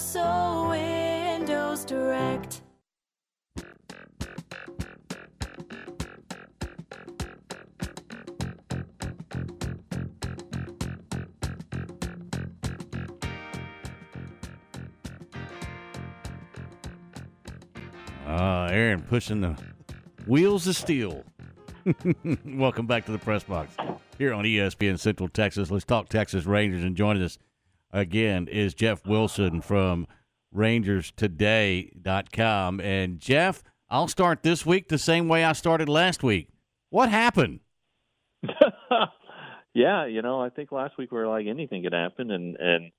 so Windows Direct. Uh, Aaron pushing the wheels of steel. Welcome back to the press box here on ESPN Central Texas. Let's talk Texas Rangers. And joining us again is Jeff Wilson from RangersToday.com. And Jeff, I'll start this week the same way I started last week. What happened? yeah, you know, I think last week we were like anything could happen, and and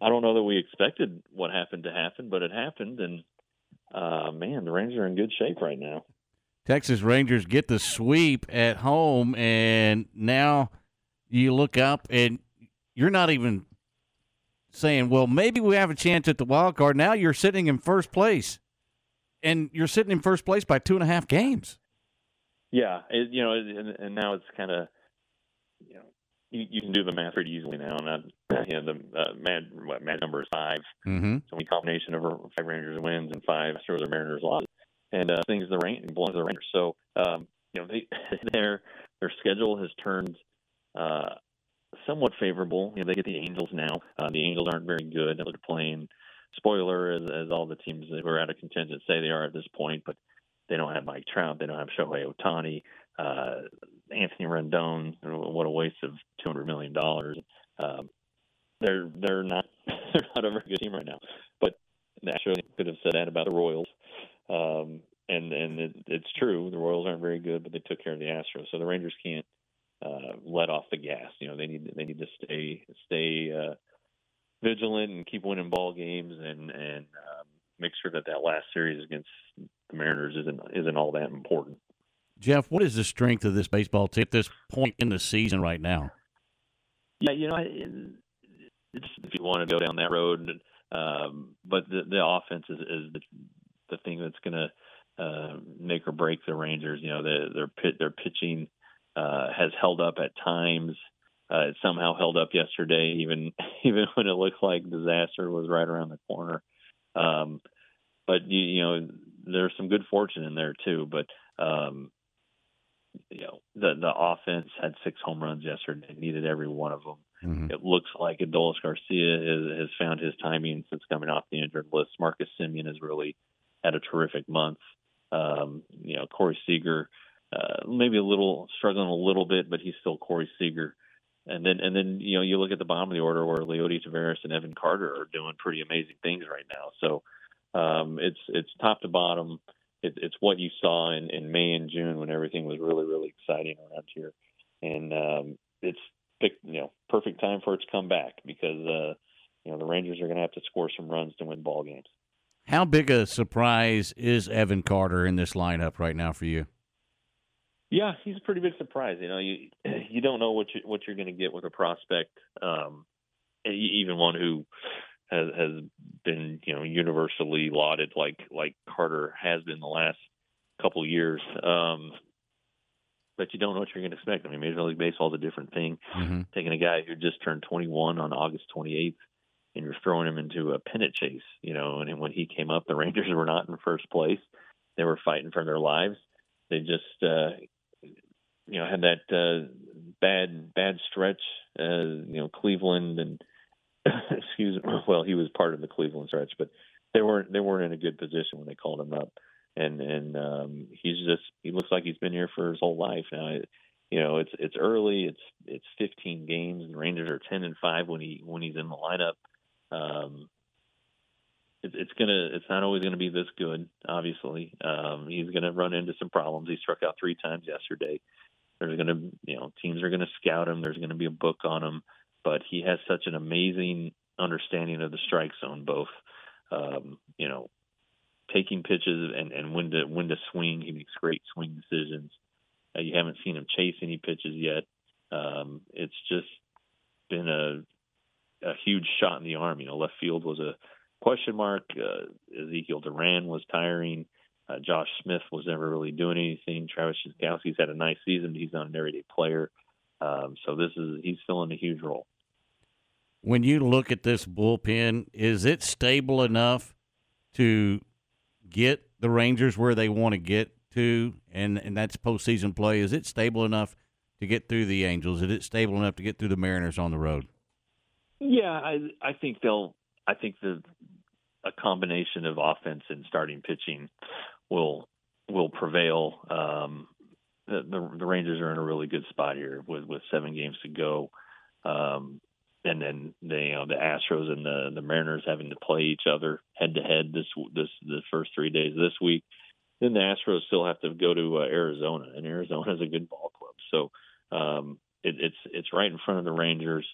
I don't know that we expected what happened to happen, but it happened, and uh, man, the Rangers are in good shape right now. Texas Rangers get the sweep at home, and now you look up and you're not even saying, well, maybe we have a chance at the wild card. Now you're sitting in first place, and you're sitting in first place by two and a half games. Yeah, it, you know, and, and now it's kind of, you know, you, you can do the math pretty easily now. And uh, you know, the uh, mad what, mad number is 5 Mm-hmm. So we combination of five Rangers wins and five Astros or Mariners losses, and uh, things the rain belongs to the Rangers. So um, you know, they their their schedule has turned uh, somewhat favorable. You know, they get the Angels now. Uh, the Angels aren't very good. They're playing spoiler as, as all the teams who are out of contention say they are at this point, but they don't have Mike Trout. They don't have Shohei Ohtani. Uh, Anthony Rendon. What a waste of two hundred million dollars. Um, they're they're not they're not a very good team right now. But naturally, could have said that about the Royals. Um, and and it, it's true. The Royals aren't very good, but they took care of the Astros. So the Rangers can't uh, let off the gas. You know, they need they need to stay stay uh, vigilant and keep winning ball games and and um, make sure that that last series against the Mariners isn't isn't all that important. Jeff, what is the strength of this baseball team at this point in the season right now? Yeah, you know, if you want to go down that road, um, but the, the offense is, is the, the thing that's going to uh, make or break the Rangers. You know, the, their pit, their pitching uh, has held up at times. Uh, it somehow held up yesterday, even even when it looked like disaster was right around the corner. Um, but you, you know, there's some good fortune in there too. But um, you know, the the offense had six home runs yesterday. Needed every one of them. Mm-hmm. It looks like Adolis Garcia has, has found his timing since coming off the injured list. Marcus Semien has really had a terrific month. Um, you know, Corey Seager, uh, maybe a little struggling a little bit, but he's still Corey Seager. And then, and then, you know, you look at the bottom of the order where Leody Taveras and Evan Carter are doing pretty amazing things right now. So um, it's it's top to bottom. It, it's what you saw in, in May and June when everything was really really exciting around here, and um, it's you know perfect time for it to come back because uh, you know the Rangers are going to have to score some runs to win ball games. How big a surprise is Evan Carter in this lineup right now for you? Yeah, he's a pretty big surprise. You know, you you don't know what you what you're going to get with a prospect, um, even one who has has been you know universally lauded like like Carter has been the last couple years. Um, but you don't know what you're going to expect. I mean, Major League Baseball is a different thing. Mm-hmm. Taking a guy who just turned 21 on August 28th and you're throwing him into a pennant chase, you know. And when he came up, the Rangers were not in first place; they were fighting for their lives. They just, uh, you know, had that uh, bad bad stretch. Uh, you know, Cleveland and excuse me. Well, he was part of the Cleveland stretch, but they weren't they weren't in a good position when they called him up. And and um, he's just he looks like he's been here for his whole life now. You know, it's it's early. It's it's 15 games. The Rangers are 10 and five when he when he's in the lineup. Um, it, it's gonna it's not always gonna be this good. Obviously, um, he's gonna run into some problems. He struck out three times yesterday. There's gonna you know teams are gonna scout him. There's gonna be a book on him, but he has such an amazing understanding of the strike zone, both um, you know taking pitches and and when to when to swing. He makes great swing decisions. Uh, you haven't seen him chase any pitches yet. Um, it's just been a a huge shot in the arm. You know, left field was a question mark. Uh, Ezequiel Duran was tiring. Uh, Josh Smith was never really doing anything. Travis Jankowski's had a nice season. He's not an everyday player. Um, so this is he's filling a huge role. When you look at this bullpen, is it stable enough to get the Rangers where they want to get to, and and that's postseason play? Is it stable enough to get through the Angels? Is it stable enough to get through the Mariners on the road? Yeah, I I think they'll. I think the a combination of offense and starting pitching will will prevail. Um, the, the, the Rangers are in a really good spot here with with seven games to go, um, and then the you know the Astros and the the Mariners having to play each other head to head this this the first three days this week. Then the Astros still have to go to uh, Arizona, and Arizona is a good ball club, so um, it, it's it's right in front of the Rangers.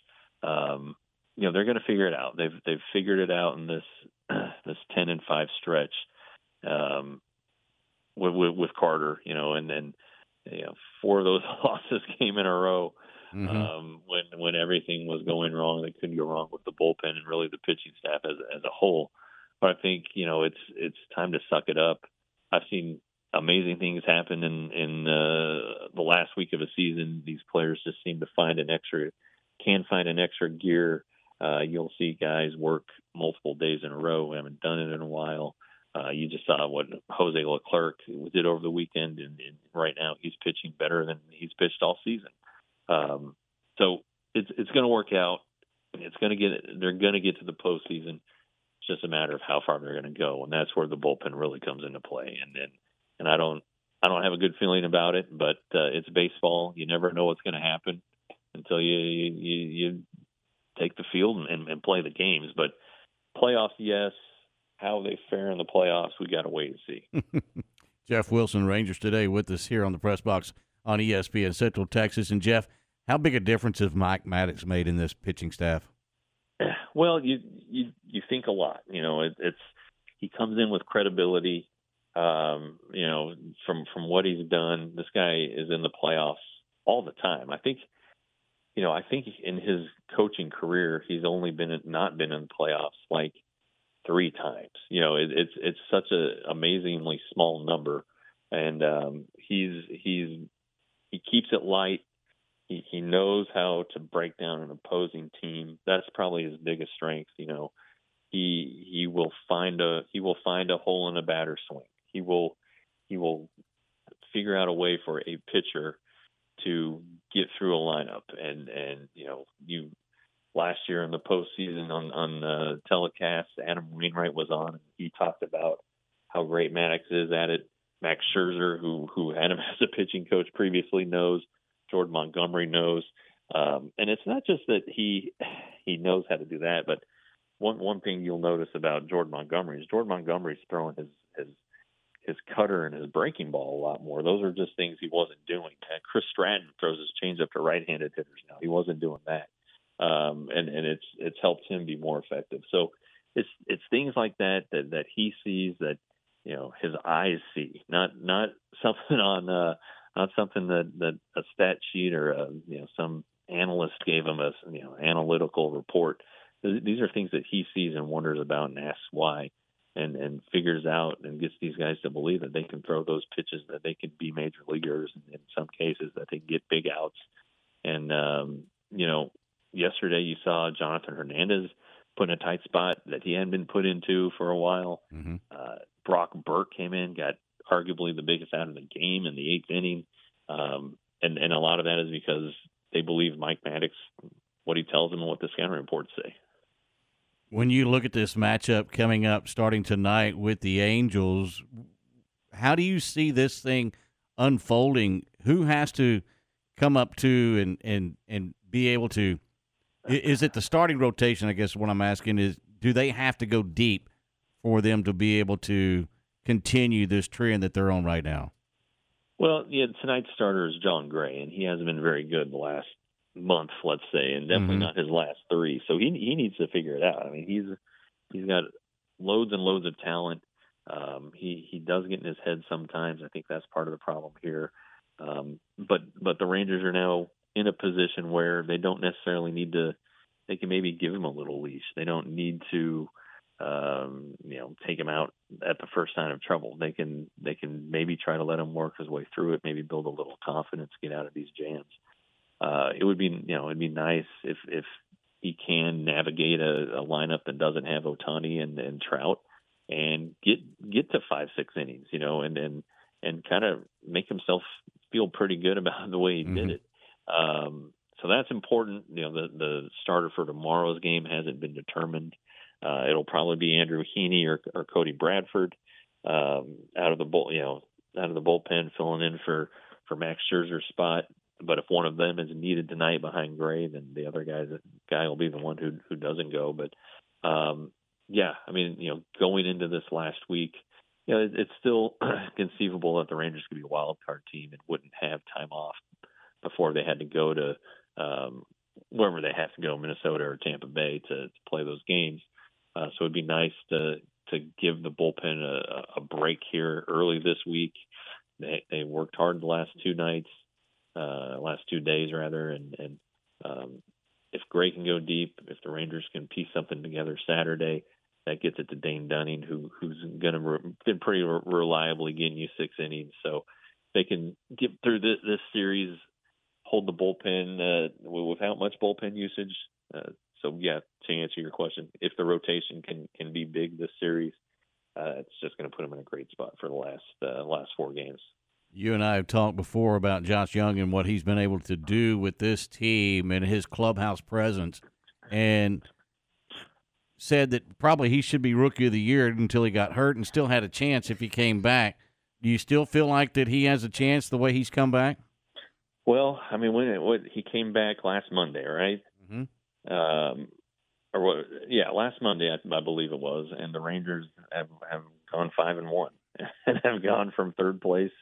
Um, you know they're going to figure it out. They've they've figured it out in this this ten and five stretch um, with, with with Carter. You know, and then you know four of those losses came in a row mm-hmm. um, when when everything was going wrong. They couldn't go wrong with the bullpen and really the pitching staff as as a whole. But I think you know it's it's time to suck it up. I've seen amazing things happen in in uh, the last week of a season. These players just seem to find an extra can find an extra gear uh, you'll see guys work multiple days in a row. We haven't done it in a while. Uh, you just saw what Jose Leclerc did over the weekend, and, and right now he's pitching better than he's pitched all season. Um, so it's it's going to work out. It's going to get they're going to get to the postseason. It's just a matter of how far they're going to go, and that's where the bullpen really comes into play. And then, and I don't I don't have a good feeling about it, but uh, it's baseball. You never know what's going to happen until you you you take the field and, and play the games. But playoffs, yes. How they fare in the playoffs, we got to wait and see. Jeff Wilson, Rangers today, with us here on the press box on ESPN Central Texas. And Jeff, how big a difference has Mike Maddux made in this pitching staff? Well, you you you think a lot. You know, it, it's he comes in with credibility. Um, you know, from from what he's done, this guy is in the playoffs all the time. I think you know, I think in his coaching career, he's only been not been in the playoffs like three times. You know, it, it's it's such a amazingly small number, and um, he's he's he keeps it light. He he knows how to break down an opposing team. That's probably his biggest strength. You know, he he will find a he will find a hole in a batter swing. He will he will figure out a way for a pitcher to get through a lineup. And and you know, you last year in the postseason on on the telecast, Adam Wainwright was on. He talked about how great Maddux is at it. Max Scherzer, who who had him as a pitching coach previously, knows. Jordan Montgomery knows. Um, and it's not just that he he knows how to do that, but one one thing you'll notice about Jordan Montgomery is Jordan Montgomery's throwing his his his cutter and his breaking ball a lot more. Those are just things he wasn't doing. And Chris Stratton throws his changeup to right-handed hitters now. He wasn't doing that, um, and and it's it's helped him be more effective. So it's it's things like that that that he sees that you know his eyes see, not not something on uh, not something that that a stat sheet or a, you know some analyst gave him a you know analytical report. These are things that he sees and wonders about and asks why and and figures out and gets these guys to believe that they can throw those pitches, that they can be major leaguers, and in some cases that they can get big outs. And um, you know, yesterday you saw Jonathan Hernandez put in a tight spot that he hadn't been put into for a while. Mm-hmm. Uh, Brock Burke came in, got arguably the biggest out of the game in the eighth inning, um, and and a lot of that is because they believe Mike Maddux, what he tells them and what the scouting reports say when you look at this matchup coming up starting tonight with the Angels, how do you see this thing unfolding? Who has to come up to and and and be able to? Is it the starting rotation? I guess what I'm asking is, do they have to go deep for them to be able to continue this trend that they're on right now? Well, yeah, tonight's starter is Jon Gray, and he hasn't been very good the last month, let's say, and definitely mm-hmm. not his last three. So he he needs to figure it out. I mean, he's he's got loads and loads of talent. Um, he he does get in his head sometimes. I think that's part of the problem here. Um, but but the Rangers are now in a position where they don't necessarily need to. They can maybe give him a little leash. They don't need to, um, you know, take him out at the first sign of trouble. They can they can maybe try to let him work his way through it. Maybe build a little confidence, get out of these jams uh, it would be you know it'd be nice if if he can navigate a, a lineup that doesn't have Ohtani and, and Trout and get get to five six innings, you know, and and and kind of make himself feel pretty good about the way he mm-hmm. did it. Um, so that's important. You know, the the starter for tomorrow's game hasn't been determined. Uh, it'll probably be Andrew Heaney or, or Cody Bradford um, out of the bull, you know, out of the bullpen, filling in for for Max Scherzer's spot. But if one of them is needed tonight behind Gray, then the other guy guy will be the one who who doesn't go. But um, yeah, I mean, you know, going into this last week, you know, it, it's still conceivable that the Rangers could be a wild card team and wouldn't have time off before they had to go to um, wherever they have to go, Minnesota or Tampa Bay, to, to play those games. Uh, so it'd be nice to to give the bullpen a, a break here early this week. They they worked hard the last two nights, uh, last two days rather, and and um, if Gray can go deep, if the Rangers can piece something together Saturday, that gets it to Dane Dunning, who who's going to re- been pretty re- reliably getting you six innings. So they can get through this, this series, hold the bullpen uh, without much bullpen usage. Uh, so yeah, to answer your question, if the rotation can can be big this series, uh, it's just going to put them in a great spot for the last uh, last four games. You and I have talked before about Josh Jung and what he's been able to do with this team and his clubhouse presence, and said that probably he should be rookie of the year until he got hurt and still had a chance if he came back. Do you still feel like that he has a chance the way he's come back? Well, I mean, when it, what he came back last Monday, right? Mm-hmm. Um, or what? Yeah, last Monday, I, I believe it was, and the Rangers have have gone five and one and have gone from third place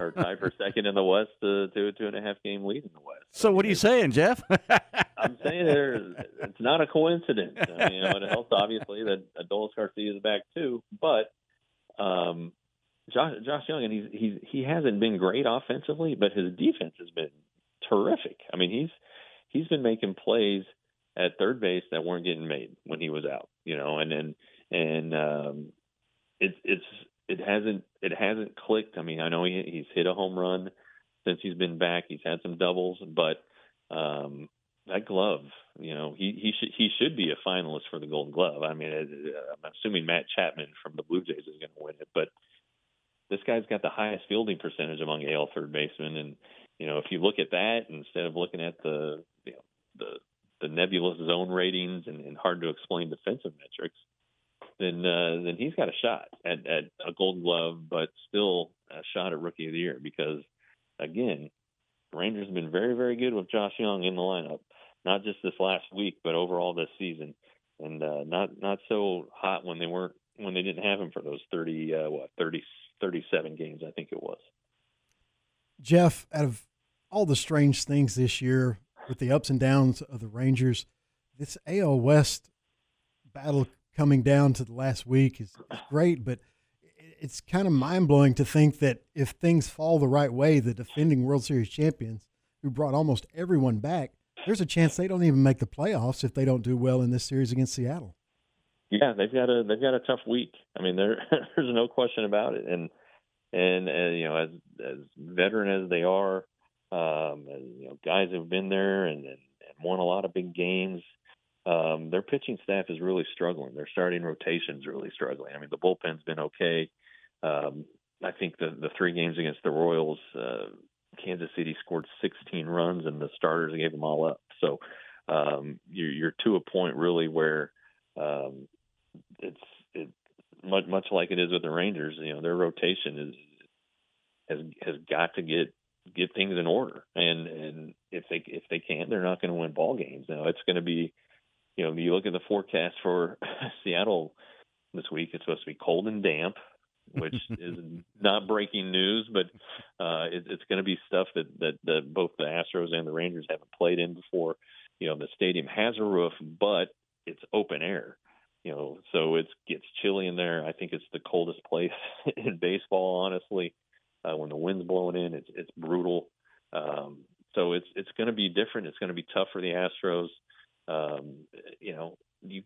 or tied for second in the West to, to a two and a half game lead in the West. So what are you saying, Jeff? I'm saying there, it's not a coincidence. I mean, you know, it helps obviously that Adolis Garcia is back too, but um, Josh, Josh Jung, and he's he's he hasn't been great offensively, but his defense has been terrific. I mean, he's he's been making plays at third base that weren't getting made when he was out, you know, and and and um, it's it's it hasn't it hasn't clicked. I mean, I know he, he's hit a home run since he's been back. He's had some doubles, but um, that glove, you know, he he should he should be a finalist for the Golden Glove. I mean, I'm assuming Matt Chapman from the Blue Jays is going to win it, but this guy's got the highest fielding percentage among AL third basemen, and you know, if you look at that instead of looking at the you know the the nebulous zone ratings and, and hard to explain defensive metrics, then uh, then he's got a shot at, at a Gold Glove, but still a shot at Rookie of the Year because again, Rangers have been very very good with Josh Jung in the lineup, not just this last week, but overall this season, and uh, not not so hot when they weren't when they didn't have him for those thirty uh, what 30, 37 games I think it was. Jeff, out of all the strange things this year with the ups and downs of the Rangers, this AL West battle coming down to the last week is, is great, but it's kind of mind blowing to think that if things fall the right way, the defending World Series champions, who brought almost everyone back, there's a chance they don't even make the playoffs if they don't do well in this series against Seattle. Yeah, they've got a they've got a tough week. I mean, there's no question about it. And and, and you know, as as veteran as they are, um, you know, guys have been there and, and and won a lot of big games um, their pitching staff is really struggling. Their starting rotation's really struggling. I mean, the bullpen's been okay. Um, I think the the three games against the Royals, uh, Kansas City scored 16 runs, and the starters gave them all up. So um, you're, you're to a point really where um, it's it, much much like it is with the Rangers. You know, their rotation is has has got to get get things in order, and and if they if they can't, they're not going to win ball games. Now it's going to be you know, you look at the forecast for Seattle this week, it's supposed to be cold and damp, which is not breaking news, but uh, it, it's going to be stuff that, that, that both the Astros and the Rangers haven't played in before. You know, the stadium has a roof, but it's open air. You know, so it gets chilly in there. I think it's the coldest place in baseball, honestly. Uh, when the wind's blowing in, it's it's brutal. Um, so it's it's going to be different. It's going to be tough for the Astros um, you know, you,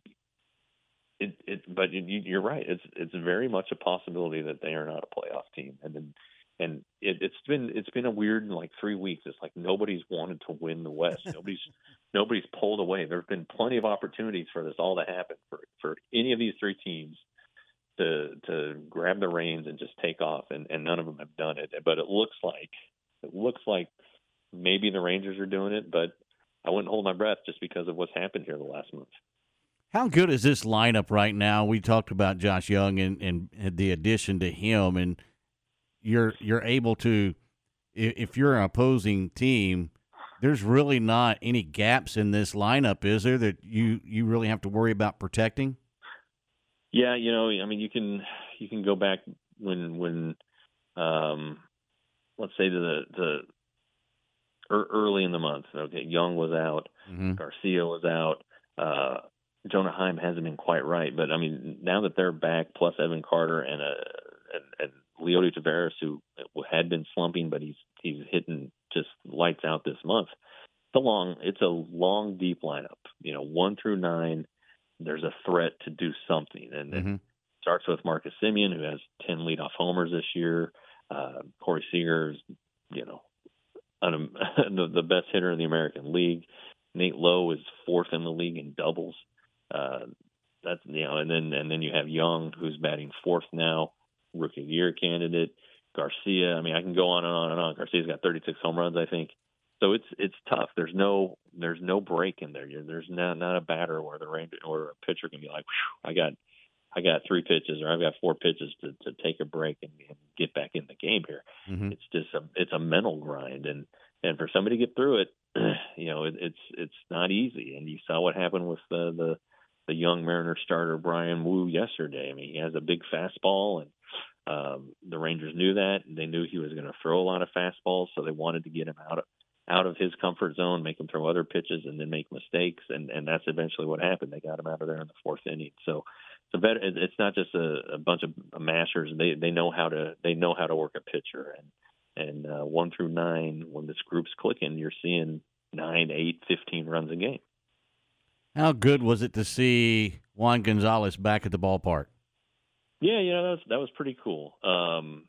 it, it, but you, you're right. It's it's very much a possibility that they are not a playoff team, and then and it, it's been it's been a weird like three weeks. It's like nobody's wanted to win the West. nobody's nobody's pulled away. There have been plenty of opportunities for this all to happen for for any of these three teams to to grab the reins and just take off, and, and none of them have done it. But it looks like it looks like maybe the Rangers are doing it, but I wouldn't hold my breath just because of what's happened here the last month. How good is this lineup right now? We talked about Josh Jung and, and the addition to him, and you're you're able to, if you're an opposing team, there's really not any gaps in this lineup, is there? That you you really have to worry about protecting. Yeah, you know, I mean, you can you can go back when when um, let's say to the the early in the month. Okay, Jung was out, mm-hmm. Garcia was out. Uh, Jonah Heim hasn't been quite right, but I mean, now that they're back, plus Evan Carter and a uh, and, and Leody Taveras, who had been slumping, but he's he's hitting just lights out this month. It's a long, it's a long, deep lineup. You know, one through nine there's a threat to do something. And mm-hmm. it starts with Marcus Semien, who has 10 leadoff homers this year. Uh, Corey Seager's, you know, un- the best hitter in the American League. Nate Lowe is fourth in the league in doubles. Uh, that's you know, and then and then you have Jung, who's batting fourth now, rookie of the year candidate. Garcia, I mean, I can go on and on and on. Garcia's got 36 home runs, I think. So it's it's tough. There's no there's no break in there. There's not not a batter where the rain or a pitcher can be like, I got I got three pitches or I've got four pitches to to take a break and, and get back in the game here. Mm-hmm. It's just a it's a mental grind and and for somebody to get through it, you know, it, it's it's not easy. And you saw what happened with the the the young Mariner starter Bryan Woo yesterday. I mean, he has a big fastball and knew that. They knew he was going to throw a lot of fastballs, so they wanted to get him out of out of his comfort zone, make him throw other pitches, and then make mistakes. And and that's eventually what happened. They got him out of there in the fourth inning. So it's a better. It's not just a, a bunch of mashers. They they know how to they know how to work a pitcher. And and uh, one through nine, when this group's clicking, you're seeing nine, eight, fifteen runs a game. How good was it to see Juan Gonzalez back at the ballpark? Yeah, you know that was that was pretty cool. Um,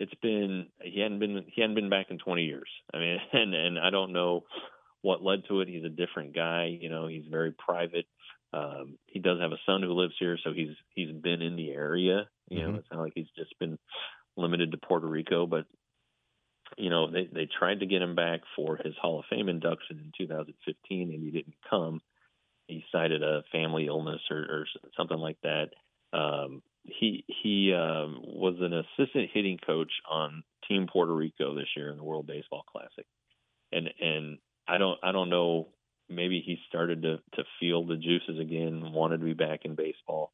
it's been he hadn't been he hadn't been back in 20 years. I mean, and and I don't know what led to it. He's a different guy. You know, he's very private. Um, he does have a son who lives here, so he's he's been in the area. You mm-hmm. know, it's not like he's just been limited to Puerto Rico, but you know they they tried to get him back for his Hall of Fame induction in 2015, and he didn't come. He cited a family illness or, or something like that. Um, he he um, was an assistant hitting coach on Team Puerto Rico this year in the World Baseball Classic, and and I don't I don't know maybe he started to to feel the juices again, wanted to be back in baseball.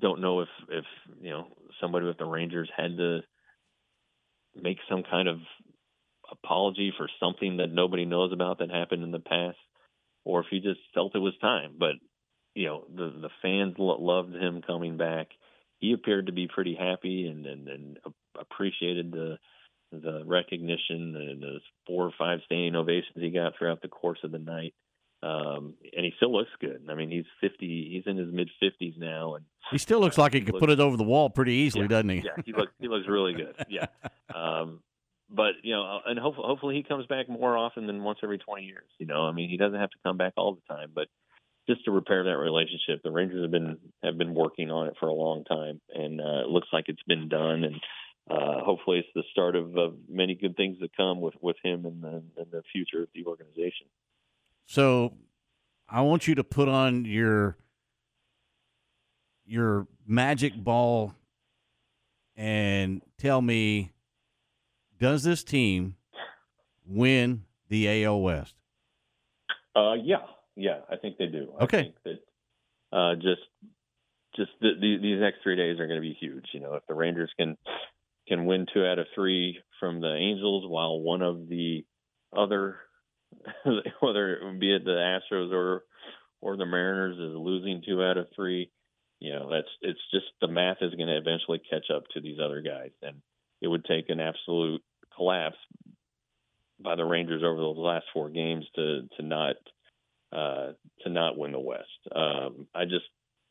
Don't know if if you know somebody with the Rangers had to make some kind of apology for something that nobody knows about that happened in the past, or if he just felt it was time. But you know the the fans lo- loved him coming back. He appeared to be pretty happy and and, and appreciated the the recognition and the four or five standing ovations he got throughout the course of the night. Um, and he still looks good. I mean, he's fifty. He's in his mid fifties now, and he still looks uh, like he, he could looks, put it over the wall pretty easily, yeah, doesn't he? yeah, he looks he looks really good. Yeah. Um, but you know, and hopefully, hopefully he comes back more often than once every twenty years. You know, I mean, he doesn't have to come back all the time, but just to repair that relationship. The Rangers have been have been working on it for a long time, and uh, it looks like it's been done. And uh, hopefully, it's the start of, of many good things to come with with him and the, and the future of the organization. So, I want you to put on your your magic ball and tell me does this team win the AL West? Uh, yeah, yeah, I think they do. Okay. I think that uh, just just the, the, these next three days are going to be huge. You know, if the Rangers can can win two out of three from the Angels, while one of the other, whether it be it the Astros or or the Mariners, is losing two out of three, you know, that's it's just the math is going to eventually catch up to these other guys, and it would take an absolute collapse by the Rangers over those last four games to to not uh, to not win the West. Um, I just,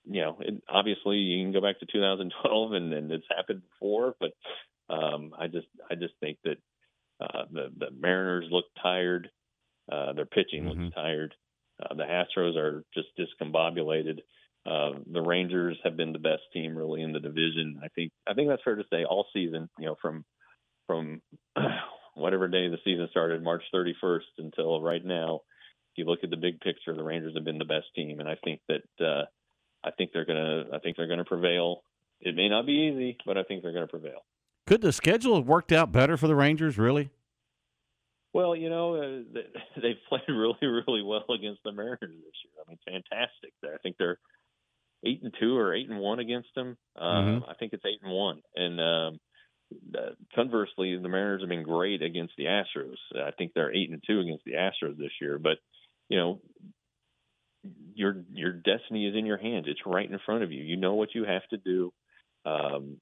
you know, it, obviously you can go back to 2012 and, and it's happened before, but Um, I just I just think that uh, the the Mariners look tired. Uh, their pitching Mhm. looks tired. Uh, the Astros are just discombobulated. Uh, the Rangers have been the best team really in the division. I think I think that's fair to say all season. You know, from from whatever day the season started, March 31st until right now. You look at the big picture, the Rangers have been the best team, and I think that uh, I think they're gonna I think they're gonna prevail. It may not be easy, but I think they're gonna prevail. Could the schedule have worked out better for the Rangers? Really? Well, you know, uh, they- they've played really, really well against the Mariners this year. I mean, fantastic. I think they're eight and two or eight and one against them. Um, I think it's eight and one. And um, uh, conversely, the Mariners have been great against the Astros. I think they're eight and two against the Astros this year. But you know, your your destiny is in your hands. It's right in front of you. You know what you have to do. Um,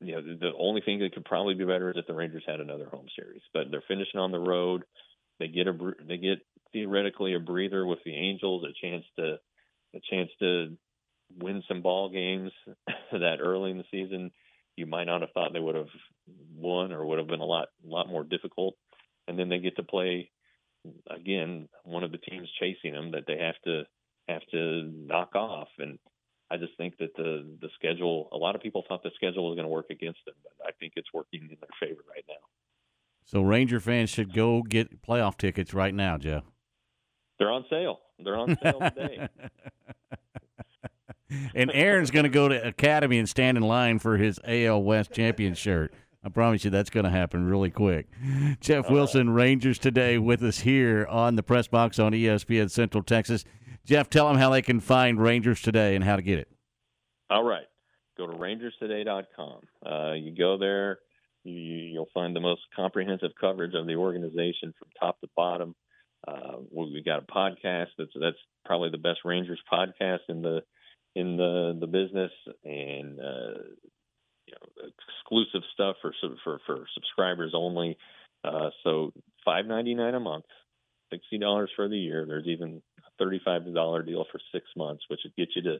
you know, the, the only thing that could probably be better is if the Rangers had another home series. But they're finishing on the road. They get a they get theoretically a breather with the Angels, a chance to a chance to win some ball games that early in the season you might not have thought they would have won or would have been a lot lot more difficult. And then they get to play again one of the teams chasing them that they have to have to knock off and I just think that the the schedule a lot of people thought the schedule was going to work against them but I think it's working in their favor right now. So Ranger fans should go get playoff tickets right now, Jeff. They're on sale. They're on sale today. and Aaron's going to go to Academy and stand in line for his AL West champion shirt. I promise you that's going to happen really quick. Jeff Wilson, Rangers today with us here on the press box on ESPN Central Texas. Jeff, tell them how they can find Rangers today and how to get it. All right. Go to rangerstoday.com. Uh, you go there, you, you'll find the most comprehensive coverage of the organization from top to bottom. Uh, we we got a podcast that's that's probably the best Rangers podcast in the in the the business, and uh, exclusive stuff for for for subscribers only. Uh, so five ninety nine a month, sixty dollars for the year. There's even a thirty five dollar deal for six months, which would get you to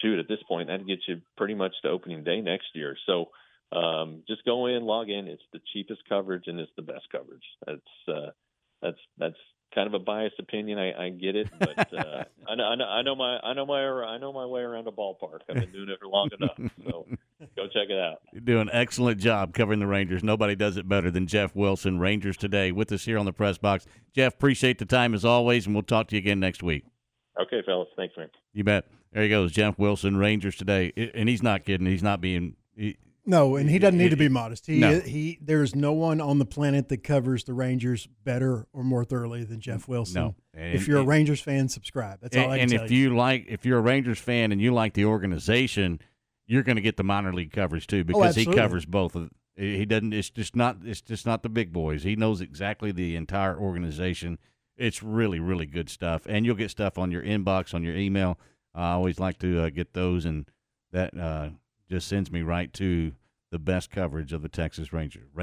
shoot at this point that gets you pretty much to opening day next year. So um, just go in, log in. It's the cheapest coverage and it's the best coverage. That's uh, that's that's kind of a biased opinion. I, I get it, but uh, I, know, I know I know my I know my I know my way around a ballpark. I've been doing it for long enough. So go check it out. You're doing an excellent job covering the Rangers. Nobody does it better than Jeff Wilson, Rangers today, with us here on the press box. Jeff, appreciate the time as always, and we'll talk to you again next week. Okay, fellas. Thanks, man. You bet. There he goes, Jeff Wilson, Rangers today, and he's not kidding. He's not being. He, No, and he doesn't need to be modest. He No. he there's no one on the planet that covers the Rangers better or more thoroughly than Jeff Wilson. no, if you're a Rangers fan, subscribe. That's all and, I can and tell if you like, if you're a Rangers fan and you like the organization, you're going to get the minor league coverage too because he covers both. Of, he doesn't. It's just not. It's just not the big boys. He knows exactly the entire organization. It's really, really good stuff, and you'll get stuff on your inbox, on your email. I always like to uh, get those, and that uh, just sends me right to the best coverage of the Texas Rangers.